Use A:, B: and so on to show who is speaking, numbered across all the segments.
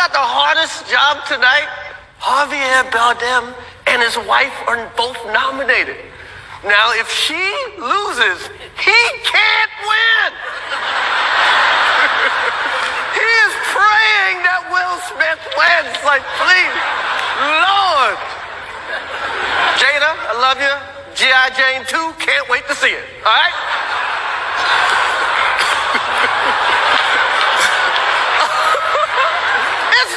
A: got the hardest job tonight? Javier Bardem and his wife are both nominated. Now, if she loses, he can't win. he is praying that Will Smith wins. Like, please, Lord. Jada, I love you. G.I. Jane 2, can't wait to see it. All right? It's,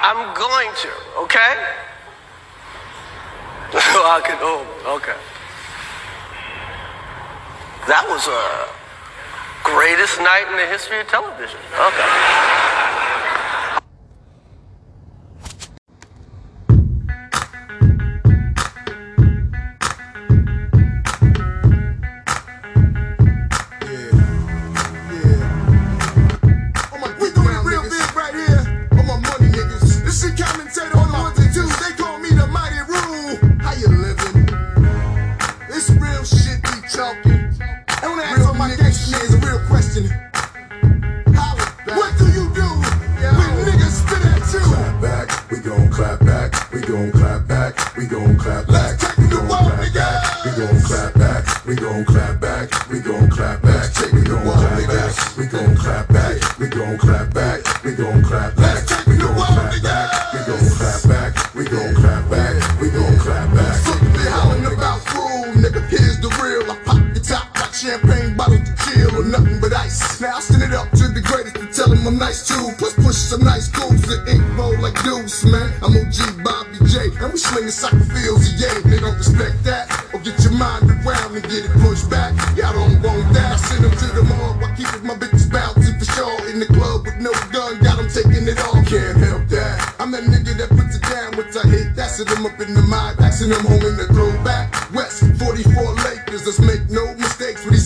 A: I'm going to, okay? I can, oh, okay. That was a greatest night in the history of television. Okay.
B: Champagne bottles to chill or nothing but ice. Now I send it up to the greatest and tell him I'm nice too. Plus push some nice goons and ink roll like deuce, man. I'm OG Bobby J, and we slinging soccer fields, yeah. They don't respect that, or get your mind around and get it pushed back. Y'all don't want that. I send them to the mall keep keeping my bitches bouncing for sure. In the club with no gun, got them taking it all. Can't help that. I'm that nigga that puts it down, which I hate. That's it, I'm up in the mind, axing them home in the throwback. West 44 Lakers, let's make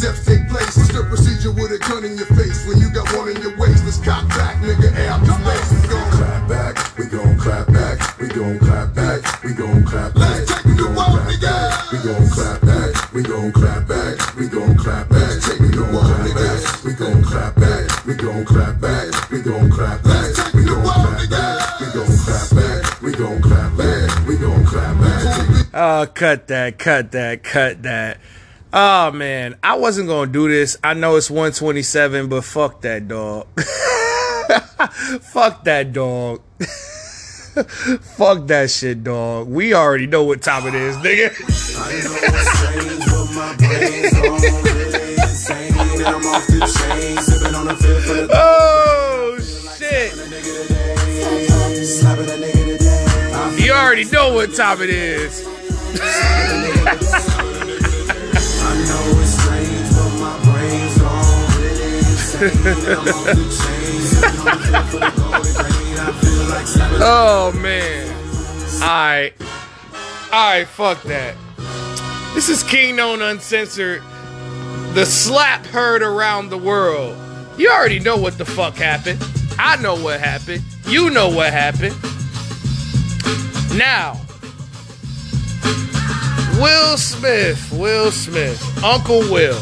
B: no mistakes when these F's take place. What's the procedure with a gun in your face when you got one in your waist? Let's cock back, nigga, air out this place. Let's go.
C: Clap back, we gon' clap back, we gon' clap back, we gon' clap back,
B: Let's take
C: we gon' clap back, we gon' clap back, we gon' clap back, we gon' clap back,
B: take
C: we gon' clap back, we gon' clap back, we gon' clap back, we gon' clap
B: Let's
C: back,
B: take
C: we gon' clap
B: nigga.
C: back, we gon' clap back, we gon' clap back, we gon' clap back.
D: Oh, cut that, cut that, cut that. Oh man, I wasn't gonna do this. I know it's 127, but fuck that dog. fuck that dog. fuck that shit, dog. We already know what time it is, nigga. oh shit. You already know what time it is. Oh man. Alright. Alright, fuck that. This is King Known Uncensored. The slap heard around the world. You already know what the fuck happened. I know what happened. You know what happened. Now, Will Smith, Will Smith, Uncle Will.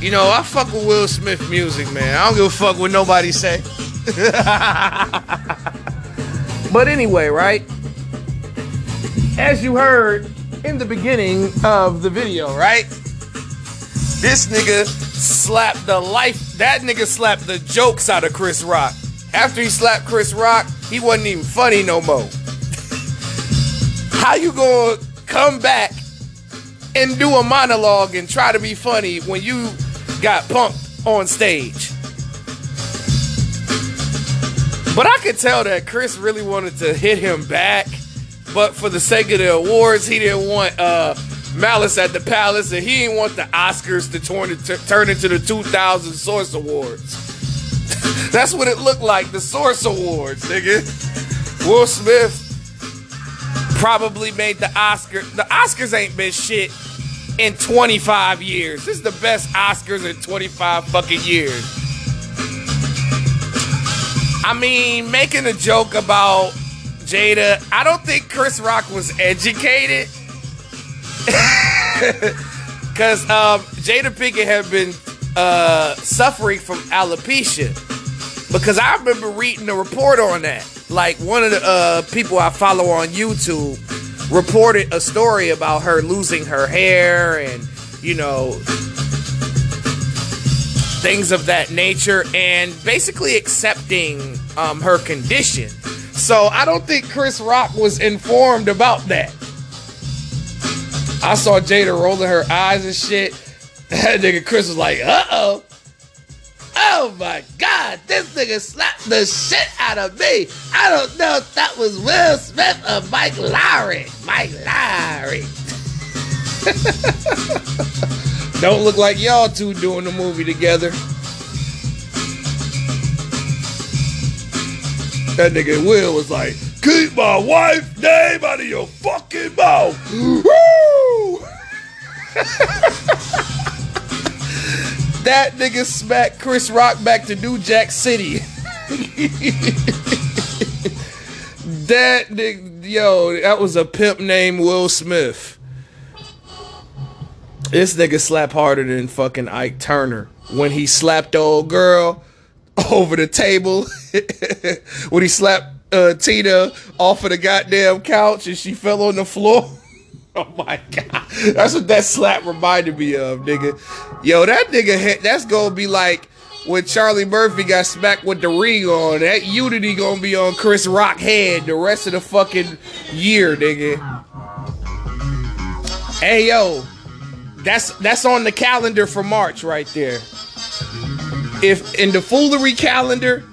D: You know, I fuck with Will Smith music, man. I don't give a fuck what nobody say. but anyway, right? As you heard in the beginning of the video, right? This nigga slapped the life. That nigga slapped the jokes out of Chris Rock. After he slapped Chris Rock, he wasn't even funny no more. How you gonna come back and do a monologue and try to be funny when you got pumped on stage? But I could tell that Chris really wanted to hit him back, but for the sake of the awards, he didn't want uh, Malice at the Palace, and he didn't want the Oscars to turn, to turn into the 2000 Source Awards. That's what it looked like. The Source Awards, nigga. Will Smith probably made the Oscar. The Oscars ain't been shit in 25 years. This is the best Oscars in 25 fucking years. I mean, making a joke about Jada, I don't think Chris Rock was educated. Because um, Jada Pinkett had been uh, suffering from alopecia. Because I remember reading a report on that. Like, one of the uh, people I follow on YouTube reported a story about her losing her hair and, you know, things of that nature and basically accepting um, her condition. So I don't think Chris Rock was informed about that. I saw Jada rolling her eyes and shit. That nigga Chris was like, uh oh. Oh my god, this nigga slapped the shit out of me. I don't know if that was Will Smith or Mike Lowrey. Mike Lowrey. don't look like y'all two doing the movie together. That nigga Will was like, keep my wife's name out of your fucking mouth. Woo! that nigga smacked Chris Rock back to New Jack City. that nigga, yo, that was a pimp named Will Smith. This nigga slapped harder than fucking Ike Turner when he slapped the old girl over the table. when he slapped uh, Tina off of the goddamn couch and she fell on the floor. Oh my god, that's what that slap reminded me of, nigga. Yo, that nigga, that's gonna be like when Charlie Murphy got smacked with the ring on. That unity gonna be on Chris Rock head the rest of the fucking year, nigga. Hey yo, that's that's on the calendar for March right there. If in the foolery calendar,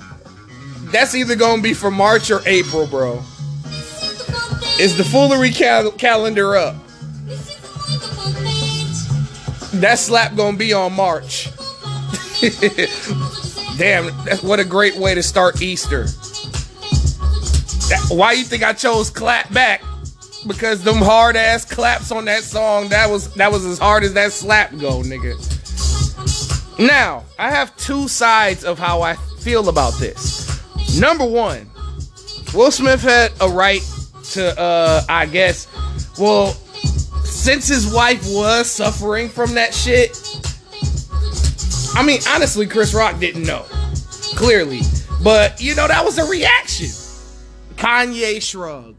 D: that's either gonna be for March or April, bro. Is the foolery cal- calendar up? That slap gonna be on March. Damn, that's what a great way to start Easter. That, why you think I chose clap back? Because them hard ass claps on that song, that was that was as hard as that slap go, nigga. Now, I have two sides of how I feel about this. Number one, Will Smith had a right to, uh, I guess, well, since his wife was suffering from that shit, I mean, honestly, Chris Rock didn't know. Clearly. But, you know, that was a reaction. Kanye shrug.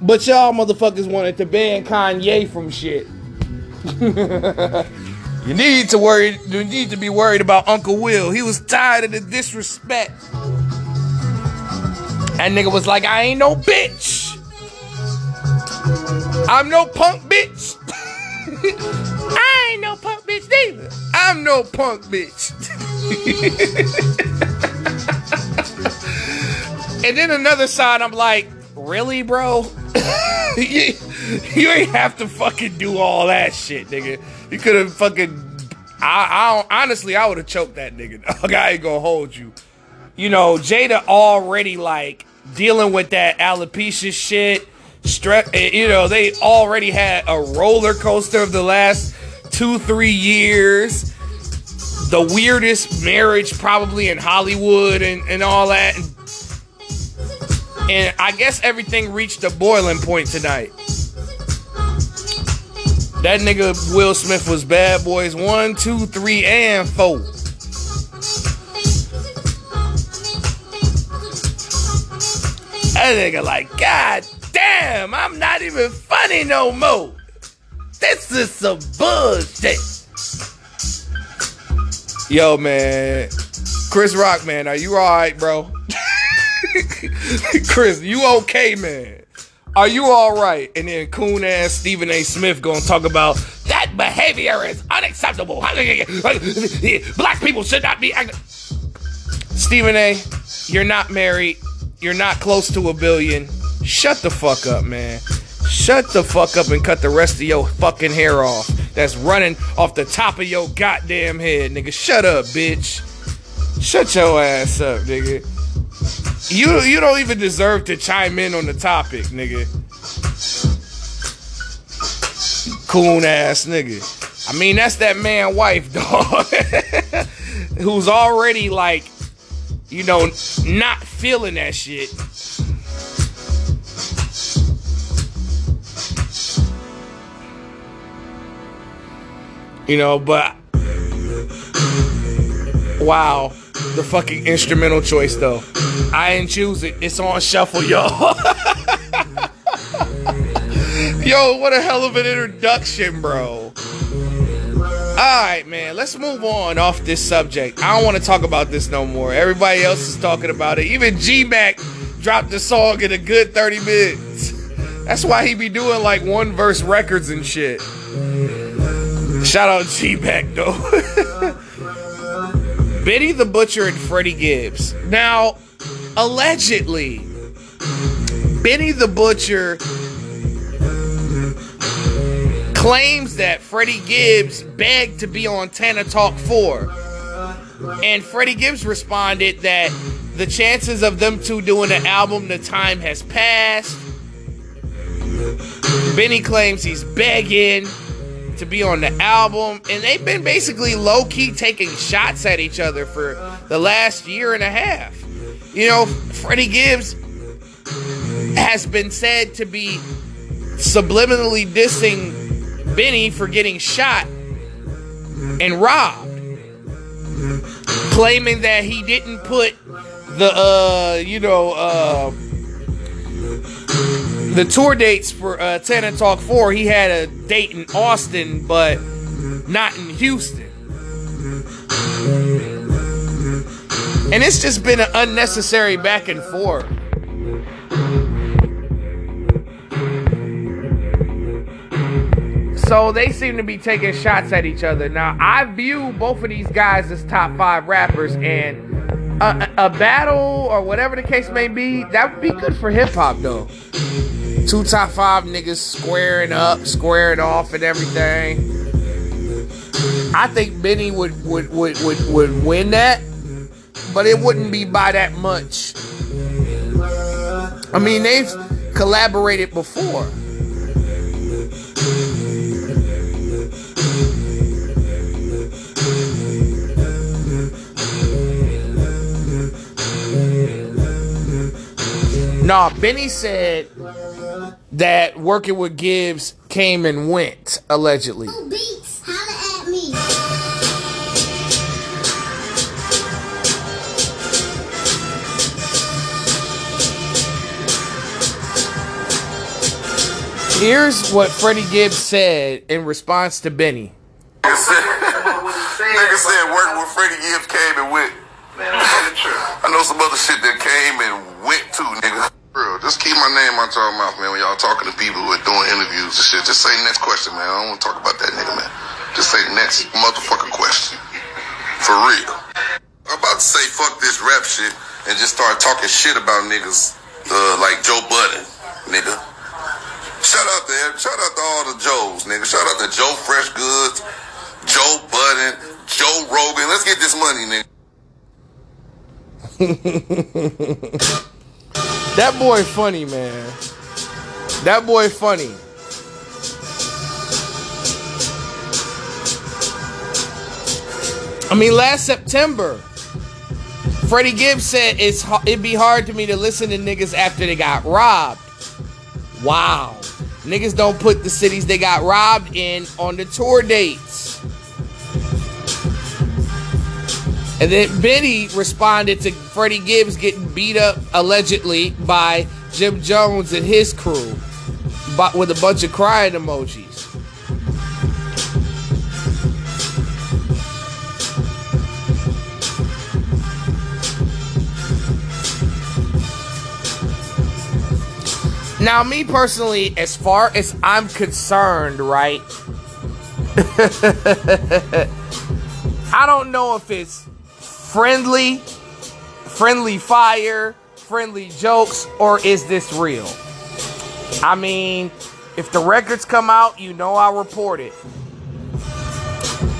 D: But y'all motherfuckers wanted to ban Kanye from shit. you need to worry, you need to be worried about Uncle Will. He was tired of the disrespect. That nigga was like, I ain't no bitch. I'm no punk bitch. I ain't no punk bitch neither. I'm no punk bitch. and then another side, I'm like, really, bro? you, you ain't have to fucking do all that shit, nigga. You could have fucking. I, I honestly, I would have choked that nigga. Dog. I ain't gonna hold you. You know, Jada already like dealing with that alopecia shit Eh, you know, they already had a roller coaster of the last two, three years. The weirdest marriage probably in Hollywood and, and all that. And, and I guess everything reached a boiling point tonight. That nigga Will Smith was bad boys one, two, three, and four. That nigga like, God damn, I'm not even funny no more. This is some bullshit. Yo, man. Chris Rock, man, are you alright, bro? Chris, you okay, man? Are you alright? And then coon ass Stephen A. Smith gonna talk about that behavior is unacceptable. Black people should not be. Stephen A., you're not married. You're not close to a billion. Shut the fuck up, man. Shut the fuck up and cut the rest of your fucking hair off. That's running off the top of your goddamn head, nigga. Shut up, bitch. Shut your ass up, nigga. You you don't even deserve to chime in on the topic, nigga. Coon ass nigga. I mean, that's that man wife, dog. Who's already like, you know, not feeling that shit. You know, but wow, the fucking instrumental choice though. I didn't choose it. It's on shuffle, y'all. Yo, what a hell of an introduction, bro. Alright, man, let's move on off this subject. I don't want to talk about this no more. Everybody else is talking about it. Even G Mac dropped the song in a good 30 minutes. That's why he be doing like one verse records and shit. Shout out G Mac though. Benny the Butcher and Freddie Gibbs. Now, allegedly, Benny the Butcher claims that Freddie Gibbs begged to be on Tana Talk 4. And Freddie Gibbs responded that the chances of them two doing an album, the time has passed. Benny claims he's begging to be on the album, and they've been basically low key taking shots at each other for the last year and a half. You know, Freddie Gibbs has been said to be subliminally dissing Benny for getting shot and robbed, claiming that he didn't put the uh, you know uh, the tour dates for uh, Tana Talk Four. He had a date in Austin, but not in Houston. And it's just been an unnecessary back and forth. So they seem to be taking shots at each other. Now, I view both of these guys as top five rappers, and a, a battle or whatever the case may be, that would be good for hip hop, though. Two top five niggas squaring up, squaring off, and everything. I think Benny would would would would, would win that, but it wouldn't be by that much. I mean, they've collaborated before. Nah, Benny said that working with Gibbs came and went, allegedly.
E: Oh, beats, holla at me.
D: Here's what Freddie Gibbs said in response to Benny.
F: Nigga said, working with Freddie Gibbs came and went. Man, I know some other shit that came and went out your mouth, man, when y'all talking to people who are doing interviews and shit. Just say next question, man. I don't want to talk about that nigga, man. Just say next motherfucking question. For real. I'm about to say fuck this rap shit and just start talking shit about niggas uh, like Joe Budden, nigga. Shout out there. Shout out to all the Joes, nigga. Shout out to Joe Fresh Goods, Joe Budden, Joe Rogan. Let's get this money, nigga.
D: That boy funny, man. That boy funny. I mean, last September, Freddie Gibbs said it's it'd be hard to me to listen to niggas after they got robbed. Wow. Niggas don't put the cities they got robbed in on the tour dates. And then Benny responded to Freddie Gibbs getting beat up allegedly by Jim Jones and his crew, but with a bunch of crying emojis. Now, me personally, as far as I'm concerned, right? I don't know if it's friendly, friendly fire, friendly jokes, or is this real? I mean, if the records come out, you know I'll report it.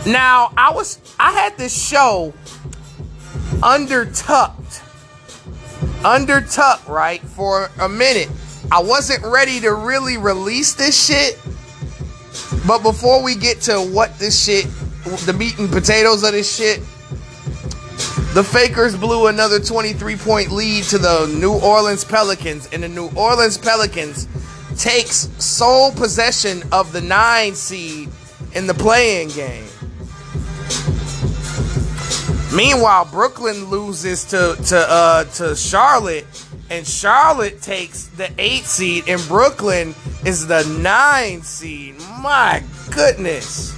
D: Now, I was I had this show undertucked. Undertucked, right? For a minute. I wasn't ready to really release this shit. But before we get to what this shit, the meat and potatoes of this shit, the Fakers blew another 23 point lead to the New Orleans Pelicans, and the New Orleans Pelicans takes sole possession of the nine seed in the playing game. Meanwhile, Brooklyn loses to to uh, to Charlotte, and Charlotte takes the eight seed, and Brooklyn is the nine seed. My goodness,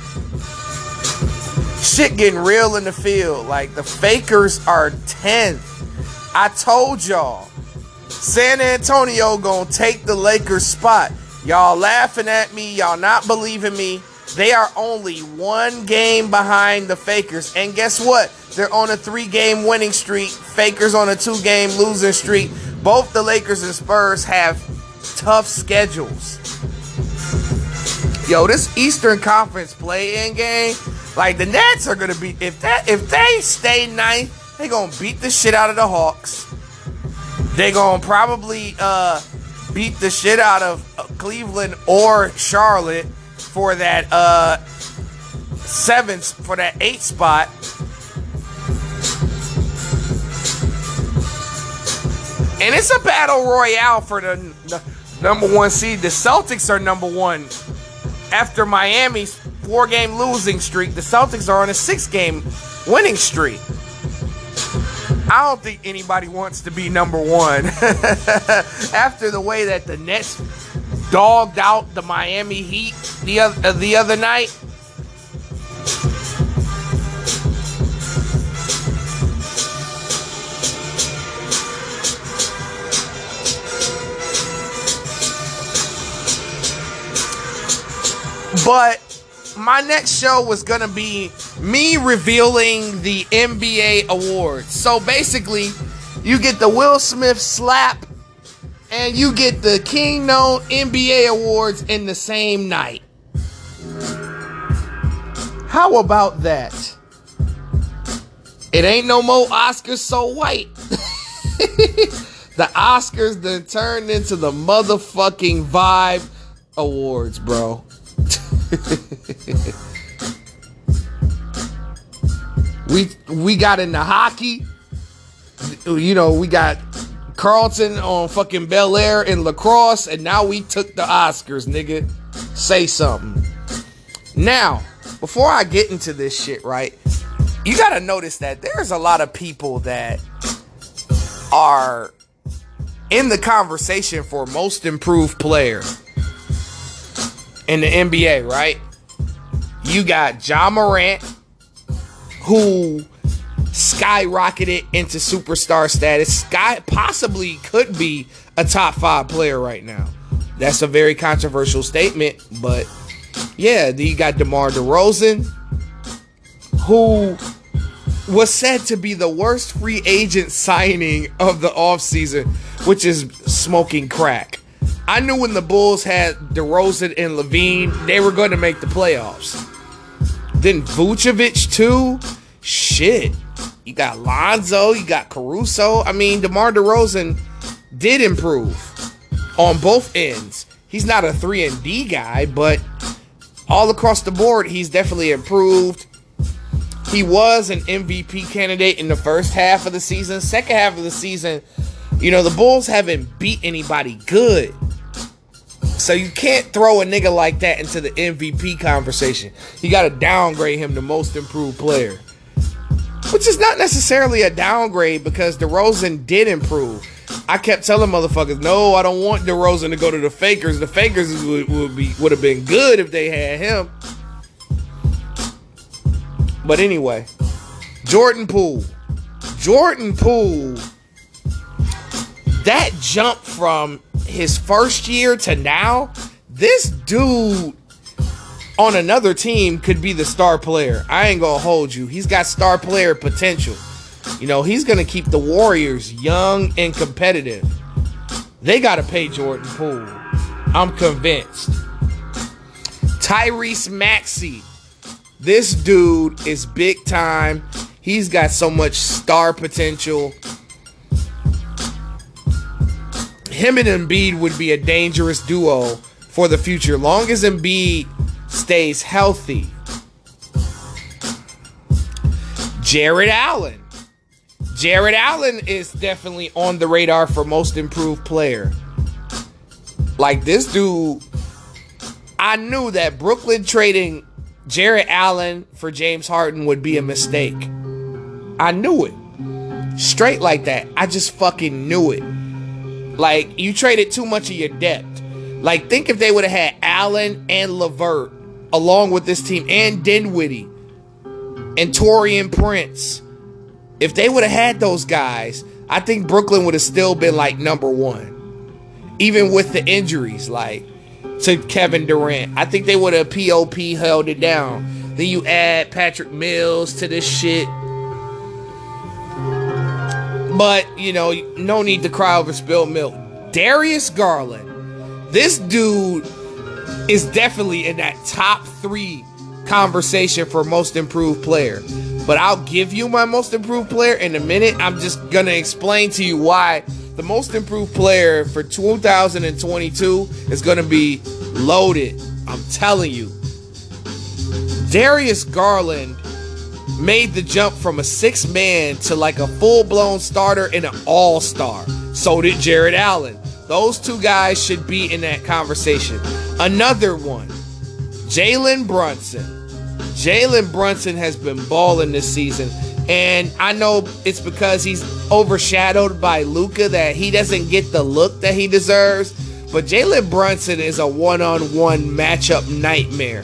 D: shit getting real in the field. Like the Fakers are tenth. I told y'all, San Antonio gonna take the Lakers spot. Y'all laughing at me. Y'all not believing me. They are only one game behind the Fakers. And guess what? They're on a three game winning streak. Fakers on a two game losing streak. Both the Lakers and Spurs have tough schedules. Yo, this Eastern Conference play in game, like the Nets are gonna be if that if they stay ninth, they gonna beat the shit out of the Hawks. They gonna probably uh, beat the shit out of uh, Cleveland or Charlotte for that uh seventh for that eight spot. And it's a battle royale for the, the number one seed. The Celtics are number one. After Miami's four game losing streak, the Celtics are on a six game winning streak. I don't think anybody wants to be number one. After the way that the Nets dogged out the Miami Heat the other, uh, the other night. But my next show was gonna be me revealing the NBA awards. So basically, you get the Will Smith slap and you get the Kingdom NBA awards in the same night. How about that? It ain't no more Oscars so white. the Oscars then turned into the motherfucking Vibe Awards, bro. we we got into hockey. You know, we got Carlton on fucking Bel Air and lacrosse, and now we took the Oscars, nigga. Say something. Now, before I get into this shit, right? You gotta notice that there's a lot of people that are in the conversation for most improved player in the NBA, right? You got Ja Morant, who skyrocketed into superstar status. Sky possibly could be a top five player right now. That's a very controversial statement, but yeah, you got DeMar DeRozan, who was said to be the worst free agent signing of the offseason, which is smoking crack. I knew when the Bulls had DeRozan and LaVine, they were going to make the playoffs. Then Vucevic too. Shit. You got Lonzo, you got Caruso. I mean, DeMar DeRozan did improve on both ends. He's not a 3 and D guy, but all across the board, he's definitely improved. He was an MVP candidate in the first half of the season. Second half of the season, you know, the Bulls haven't beat anybody good. So you can't throw a nigga like that into the MVP conversation. You got to downgrade him to most improved player. Which is not necessarily a downgrade because DeRozan did improve. I kept telling motherfuckers, no, I don't want DeRozan to go to the Fakers. The Fakers would, would be would have been good if they had him. But anyway, Jordan Poole. Jordan Poole. That jump from his first year to now, this dude on another team could be the star player. I ain't gonna hold you. He's got star player potential. You know, he's gonna keep the Warriors young and competitive. They gotta pay Jordan Poole. I'm convinced. Tyrese Maxey. This dude is big time. He's got so much star potential. Him and Embiid would be a dangerous duo for the future. Long as Embiid stays healthy. Jarrett Allen. Jarrett Allen is definitely on the radar for most improved player. Like this dude, I knew that Brooklyn trading Jarrett Allen for James Harden would be a mistake. I knew it. Straight like that. I just fucking knew it. Like, you traded too much of your depth. Like, think if they would have had Allen and LeVert along with this team and Dinwiddie and Taurean Prince. If they would have had those guys, I think Brooklyn would have still been like number one. Even with the injuries, like to Kevin Durant. I think they would have POP held it down. Then you add Patrick Mills to this shit. But, you know, no need to cry over spilled milk. Darius Garland. This dude is definitely in that top three conversation for most improved player. But I'll give you my most improved player in a minute. I'm just going to explain to you why the most improved player for 2022 is going to be loaded. I'm telling you. Darius Garland made the jump from a six man to like a full blown starter and an all star. So did Jarrett Allen. Those two guys should be in that conversation. Another one, Jalen Brunson. Jalen Brunson has been balling this season. And I know it's because he's overshadowed by Luka that he doesn't get the look that he deserves. But Jalen Brunson is a one on one matchup nightmare.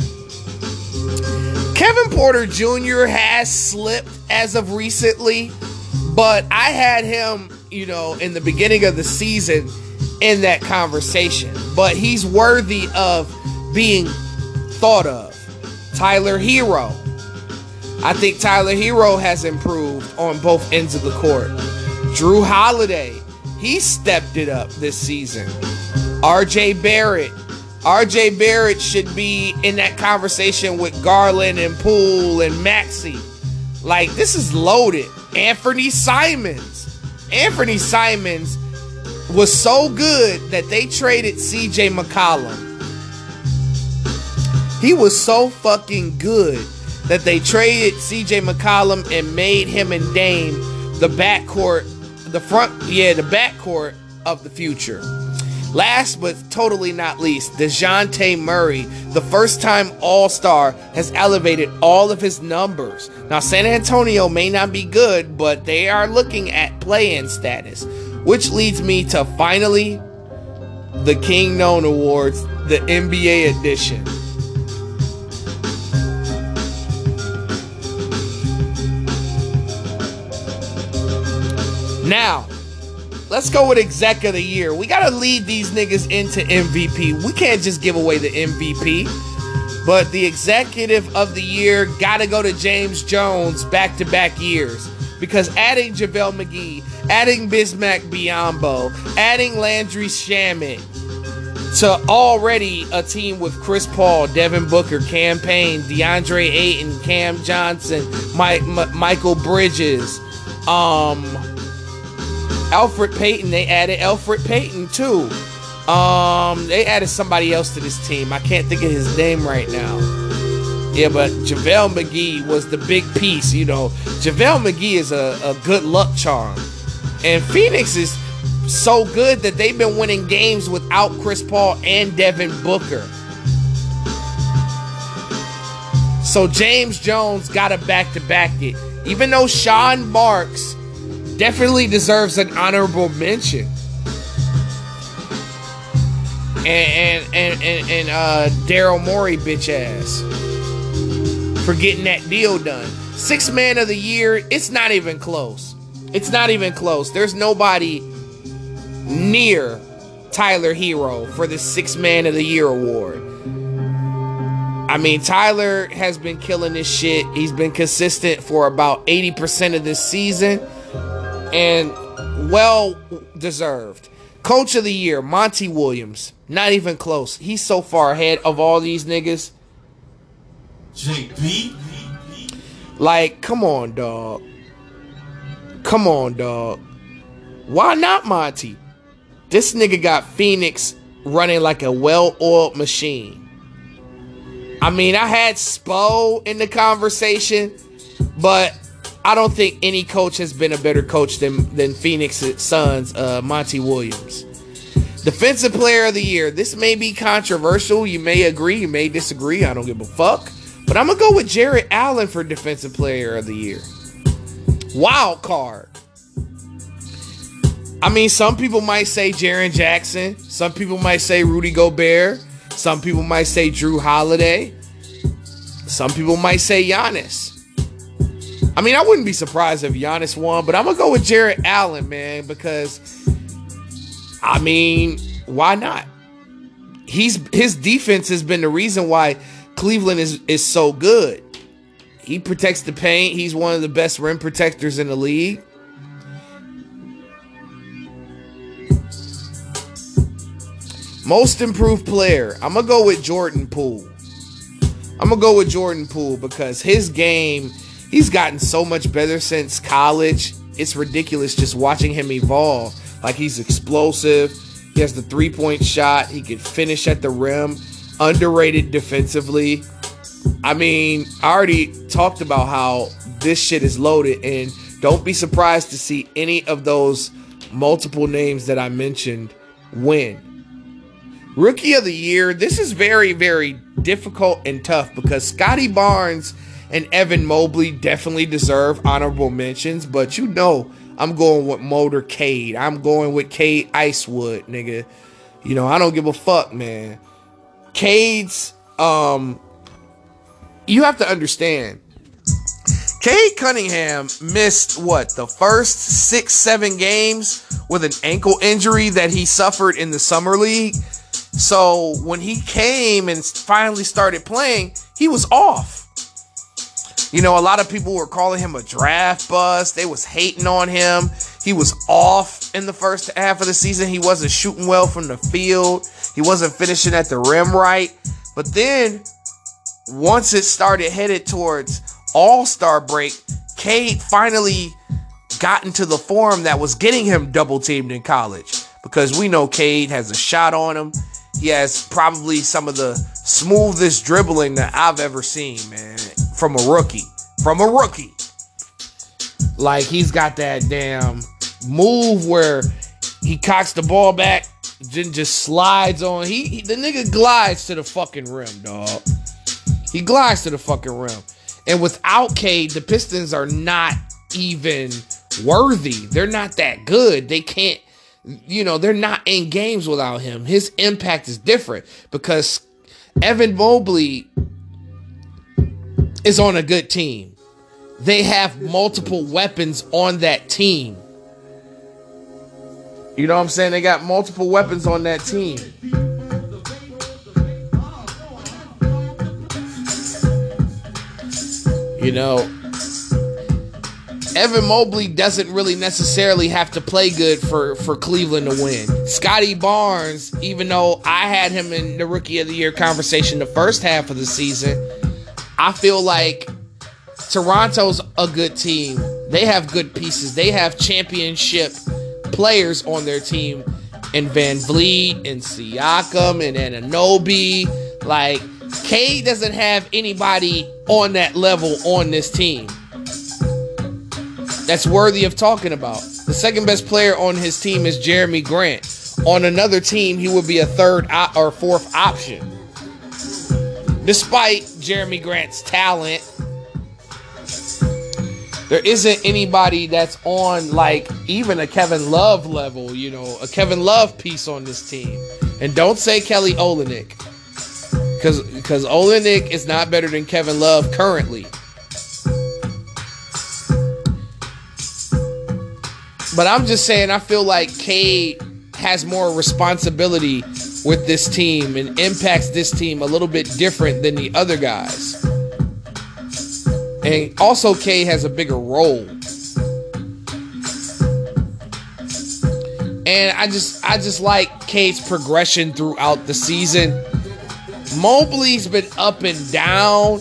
D: Kevin Porter Jr. has slipped as of recently, but I had him, you know, in the beginning of the season in that conversation. But he's worthy of being thought of. Tyler Herro. I think Tyler Herro has improved on both ends of the court. Jrue Holiday, he stepped it up this season. RJ Barrett. RJ Barrett should be in that conversation with Garland and Poole and Maxey. Like, this is loaded. Anthony Simons. Anthony Simons was so good that they traded CJ McCollum. He was so fucking good that they traded CJ McCollum and made him and Dame the backcourt, the front, yeah, the backcourt of the future. Last but totally not least, DeJounte Murray, the first time All Star, has elevated all of his numbers. Now, San Antonio may not be good, but they are looking at play in status, which leads me to finally the Kingknown Awards, the NBA edition. Now, let's go with exec of the year. We got to lead these niggas into MVP. We can't just give away the MVP. But the executive of the year got to go to James Jones back to back years. Because adding JaVale McGee, adding Bismack Biyombo, adding Landry Shamet to already a team with Chris Paul, Devin Booker, Cam Payne, DeAndre Ayton, Cam Johnson, Mike, M- Michael Bridges, um, Elfrid Payton. They added Alfred Payton too. Um, they added somebody else to this team. I can't think of his name right now. Yeah, but JaVale McGee was the big piece. You know, JaVale McGee is a, a good luck charm. And Phoenix is so good that they've been winning games without Chris Paul and Devin Booker. So James Jones got to back to back it. Even though Sean Marks definitely deserves an honorable mention. And and and and, and uh, Daryl Morey bitch ass for getting that deal done. Six man of the year, it's not even close. It's not even close. There's nobody near Tyler Herro for the six man of the year award. I mean, Tyler has been killing this shit. He's been consistent for about 80% of this season and well deserved. Coach of the year, Monty Williams. Not even close. He's so far ahead of all these niggas.
G: JB?
D: Like, come on, dog. Come on, dog. Why not Monty? This nigga got Phoenix running like a well-oiled machine. I mean, I had Spo in the conversation, but I don't think any coach has been a better coach than than Phoenix Suns uh, Monty Williams. Defensive Player of the Year. This may be controversial. You may agree. You may disagree. I don't give a fuck. But I'm gonna go with Jarrett Allen for Defensive Player of the Year. Wild card. I mean, some people might say Jaren Jackson. Some people might say Rudy Gobert. Some people might say Jrue Holiday. Some people might say Giannis. I mean, I wouldn't be surprised if Giannis won, but I'm gonna go with Jarrett Allen, man, because I mean, why not? He's his defense has been the reason why Cleveland is is so good. He protects the paint. He's one of the best rim protectors in the league. Most improved player. I'm gonna go with Jordan Poole. I'm gonna go with Jordan Poole because his game, he's gotten so much better since college. It's ridiculous just watching him evolve. Like he's explosive. He has the three point shot. He can finish at the rim. Underrated defensively. I mean, I already talked about how this shit is loaded, and don't be surprised to see any of those multiple names that I mentioned win. Rookie of the year, this is very, very difficult and tough because Scottie Barnes and Evan Mobley definitely deserve honorable mentions, but you know I'm going with Motorcade. I'm going with Cade Icewood, nigga. You know, I don't give a fuck, man. Cade's um you have to understand. Cade Cunningham missed what the first six, seven games with an ankle injury that he suffered in the summer league. So when he came and finally started playing, he was off. You know, a lot of people were calling him a draft bust. They was hating on him. He was off in the first half of the season. He wasn't shooting well from the field. He wasn't finishing at the rim right. But then once it started headed towards All-Star break, Cade finally got into the form that was getting him double teamed in college because we know Cade has a shot on him. He has probably some of the smoothest dribbling that I've ever seen, man, from a rookie. From a rookie. Like he's got that damn move where he cocks the ball back, then just slides on. He, he the nigga glides to the fucking rim, dog. He glides to the fucking rim. And without Cade, the Pistons are not even worthy. They're not that good. They can't you know, they're not in games without him. His impact is different because Evan Mobley is on a good team. They have multiple weapons on that team. You know what I'm saying? They got multiple weapons on that team. You know, Evan Mobley doesn't really necessarily have to play good for, for Cleveland to win. Scottie Barnes, even though I had him in the rookie of the year conversation the first half of the season, I feel like Toronto's a good team. They have good pieces. They have championship players on their team. And VanVleet and Siakam and Anunoby. Like, Cade doesn't have anybody on that level on this team that's worthy of talking about. The second best player on his team is Jerami Grant. On another team, he would be a third or fourth option. Despite Jerami Grant's talent, there isn't anybody that's on like even a Kevin Love level, you know, a Kevin Love piece on this team. And don't say Kelly Olynyk. Cause because Olynyk is not better than Kevin Love currently. But I'm just saying, I feel like Cade has more responsibility with this team and impacts this team a little bit different than the other guys. And also, K has a bigger role. And I just, I just like Cade's progression throughout the season. Mobley's been up and down.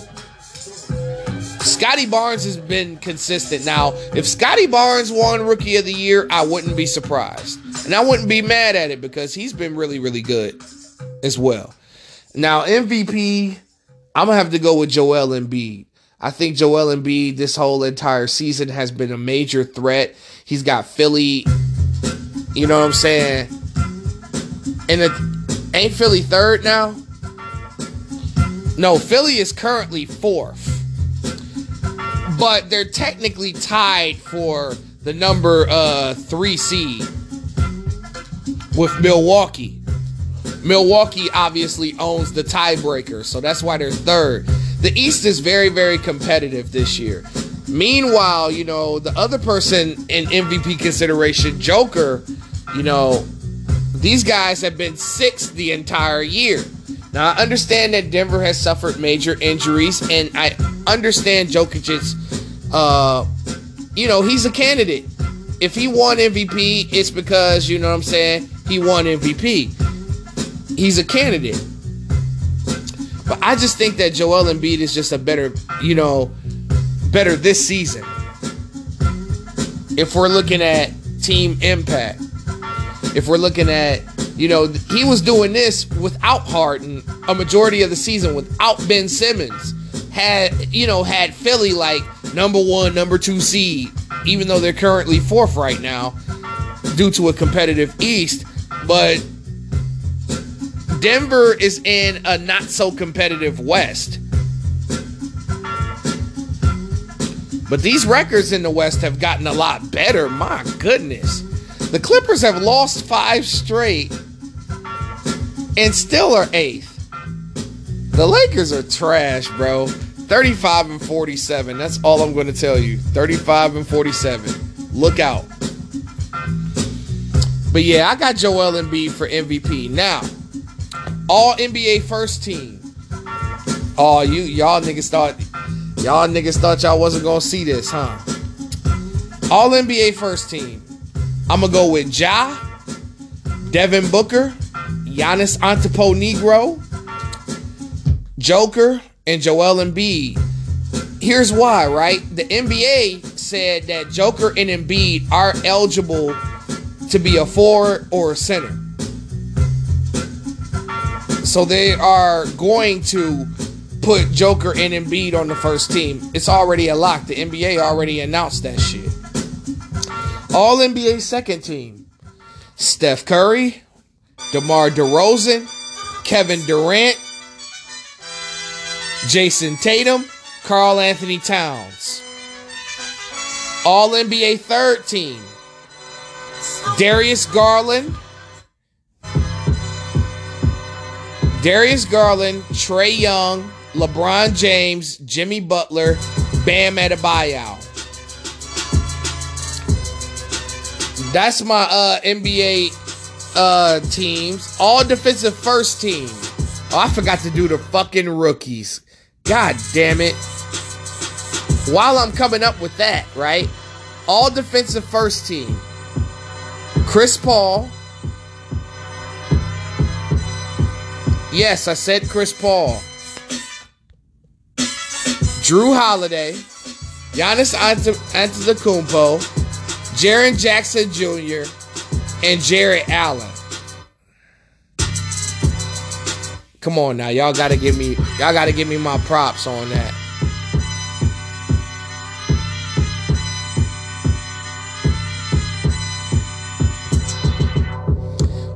D: Scottie Barnes has been consistent. Now, if Scottie Barnes won Rookie of the Year, I wouldn't be surprised. And I wouldn't be mad at it because he's been really, really good as well. Now, MVP, I'm going to have to go with Joel Embiid. I think Joel Embiid this whole entire season has been a major threat. He's got Philly, you know what I'm saying? And it, ain't Philly third now? No, Philly is currently fourth. But they're technically tied for the number uh, three seed with Milwaukee. Milwaukee obviously owns the tiebreaker, so that's why they're third. The East is very, very competitive this year. Meanwhile, you know, the other person in MVP consideration, Joker, you know, these guys have been sixth the entire year. Now, I understand that Denver has suffered major injuries, and I understand Jokic's, uh, you know, he's a candidate. If he won MVP, it's because, you know what I'm saying, he won MVP. He's a candidate. But I just think that Joel Embiid is just a better, you know, better this season. If we're looking at team impact, if we're looking at, you know, he was doing this without Harden a majority of the season, without Ben Simmons. Had, you know, had Philly like number one, number two seed, even though they're currently fourth right now due to a competitive East. But Denver is in a not so competitive West. But these records in the West have gotten a lot better. My goodness. The Clippers have lost five straight and still are eighth. The Lakers are trash, bro. 35 and 47. That's all I'm going to tell you. 35 and 47. Look out. But yeah, I got Joel Embiid for MVP. Now, all NBA first team. Oh, you y'all niggas thought y'all niggas thought y'all wasn't gonna see this, huh? All NBA first team. I'm gonna go with Ja, Devin Booker, Giannis Antetokounmpo, Joker, and Joel Embiid. Here's why, right? The NBA said that Joker and Embiid are eligible to be a forward or a center. So they are going to put Joker and Embiid on the first team. It's already a lock. The NBA already announced that shit. All NBA second team. Steph Curry, DeMar DeRozan, Kevin Durant, Jayson Tatum, Karl Anthony Towns. All NBA third team. Darius Garland, Darius Garland, Trae Young, LeBron James, Jimmy Butler, Bam Adebayo. That's my uh, NBA uh, teams. All defensive first team. Oh, I forgot to do the fucking rookies. God damn it. While I'm coming up with that, right? All defensive first team. Chris Paul. Yes, I said Chris Paul. Jrue Holiday. Giannis Antetokounmpo. Jaren Jackson Jr. and Jarrett Allen. Come on now, y'all gotta give me y'all gotta give me my props on that.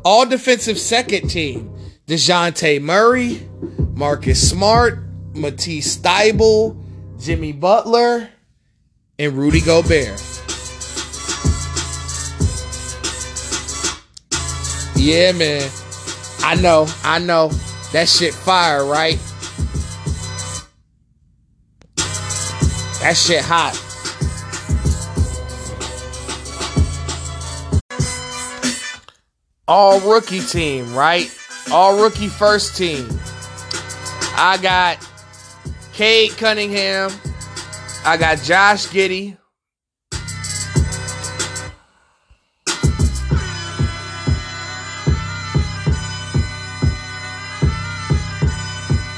D: All defensive second team. DeJounte Murray, Marcus Smart, Matisse Thybulle, Jimmy Butler, and Rudy Gobert. Yeah, man. I know, I know. That shit fire, right? That shit hot. All rookie team, right? All rookie first team. I got Cade Cunningham. I got Josh Giddey.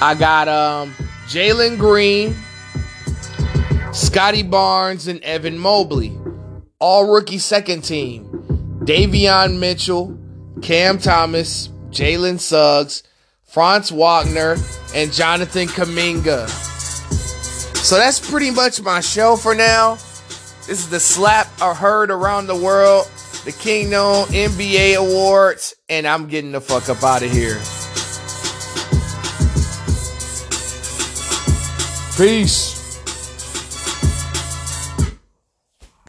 D: I got um Jalen Green. Scottie Barnes and Evan Mobley. All rookie second team. Davion Mitchell, Cam Thomas, Jalen Suggs, Franz Wagner, and Jonathan Kuminga. So that's pretty much my show for now. This is the slap I heard around the world, the Kingdom NBA Awards, and I'm getting the fuck up out of here. Peace.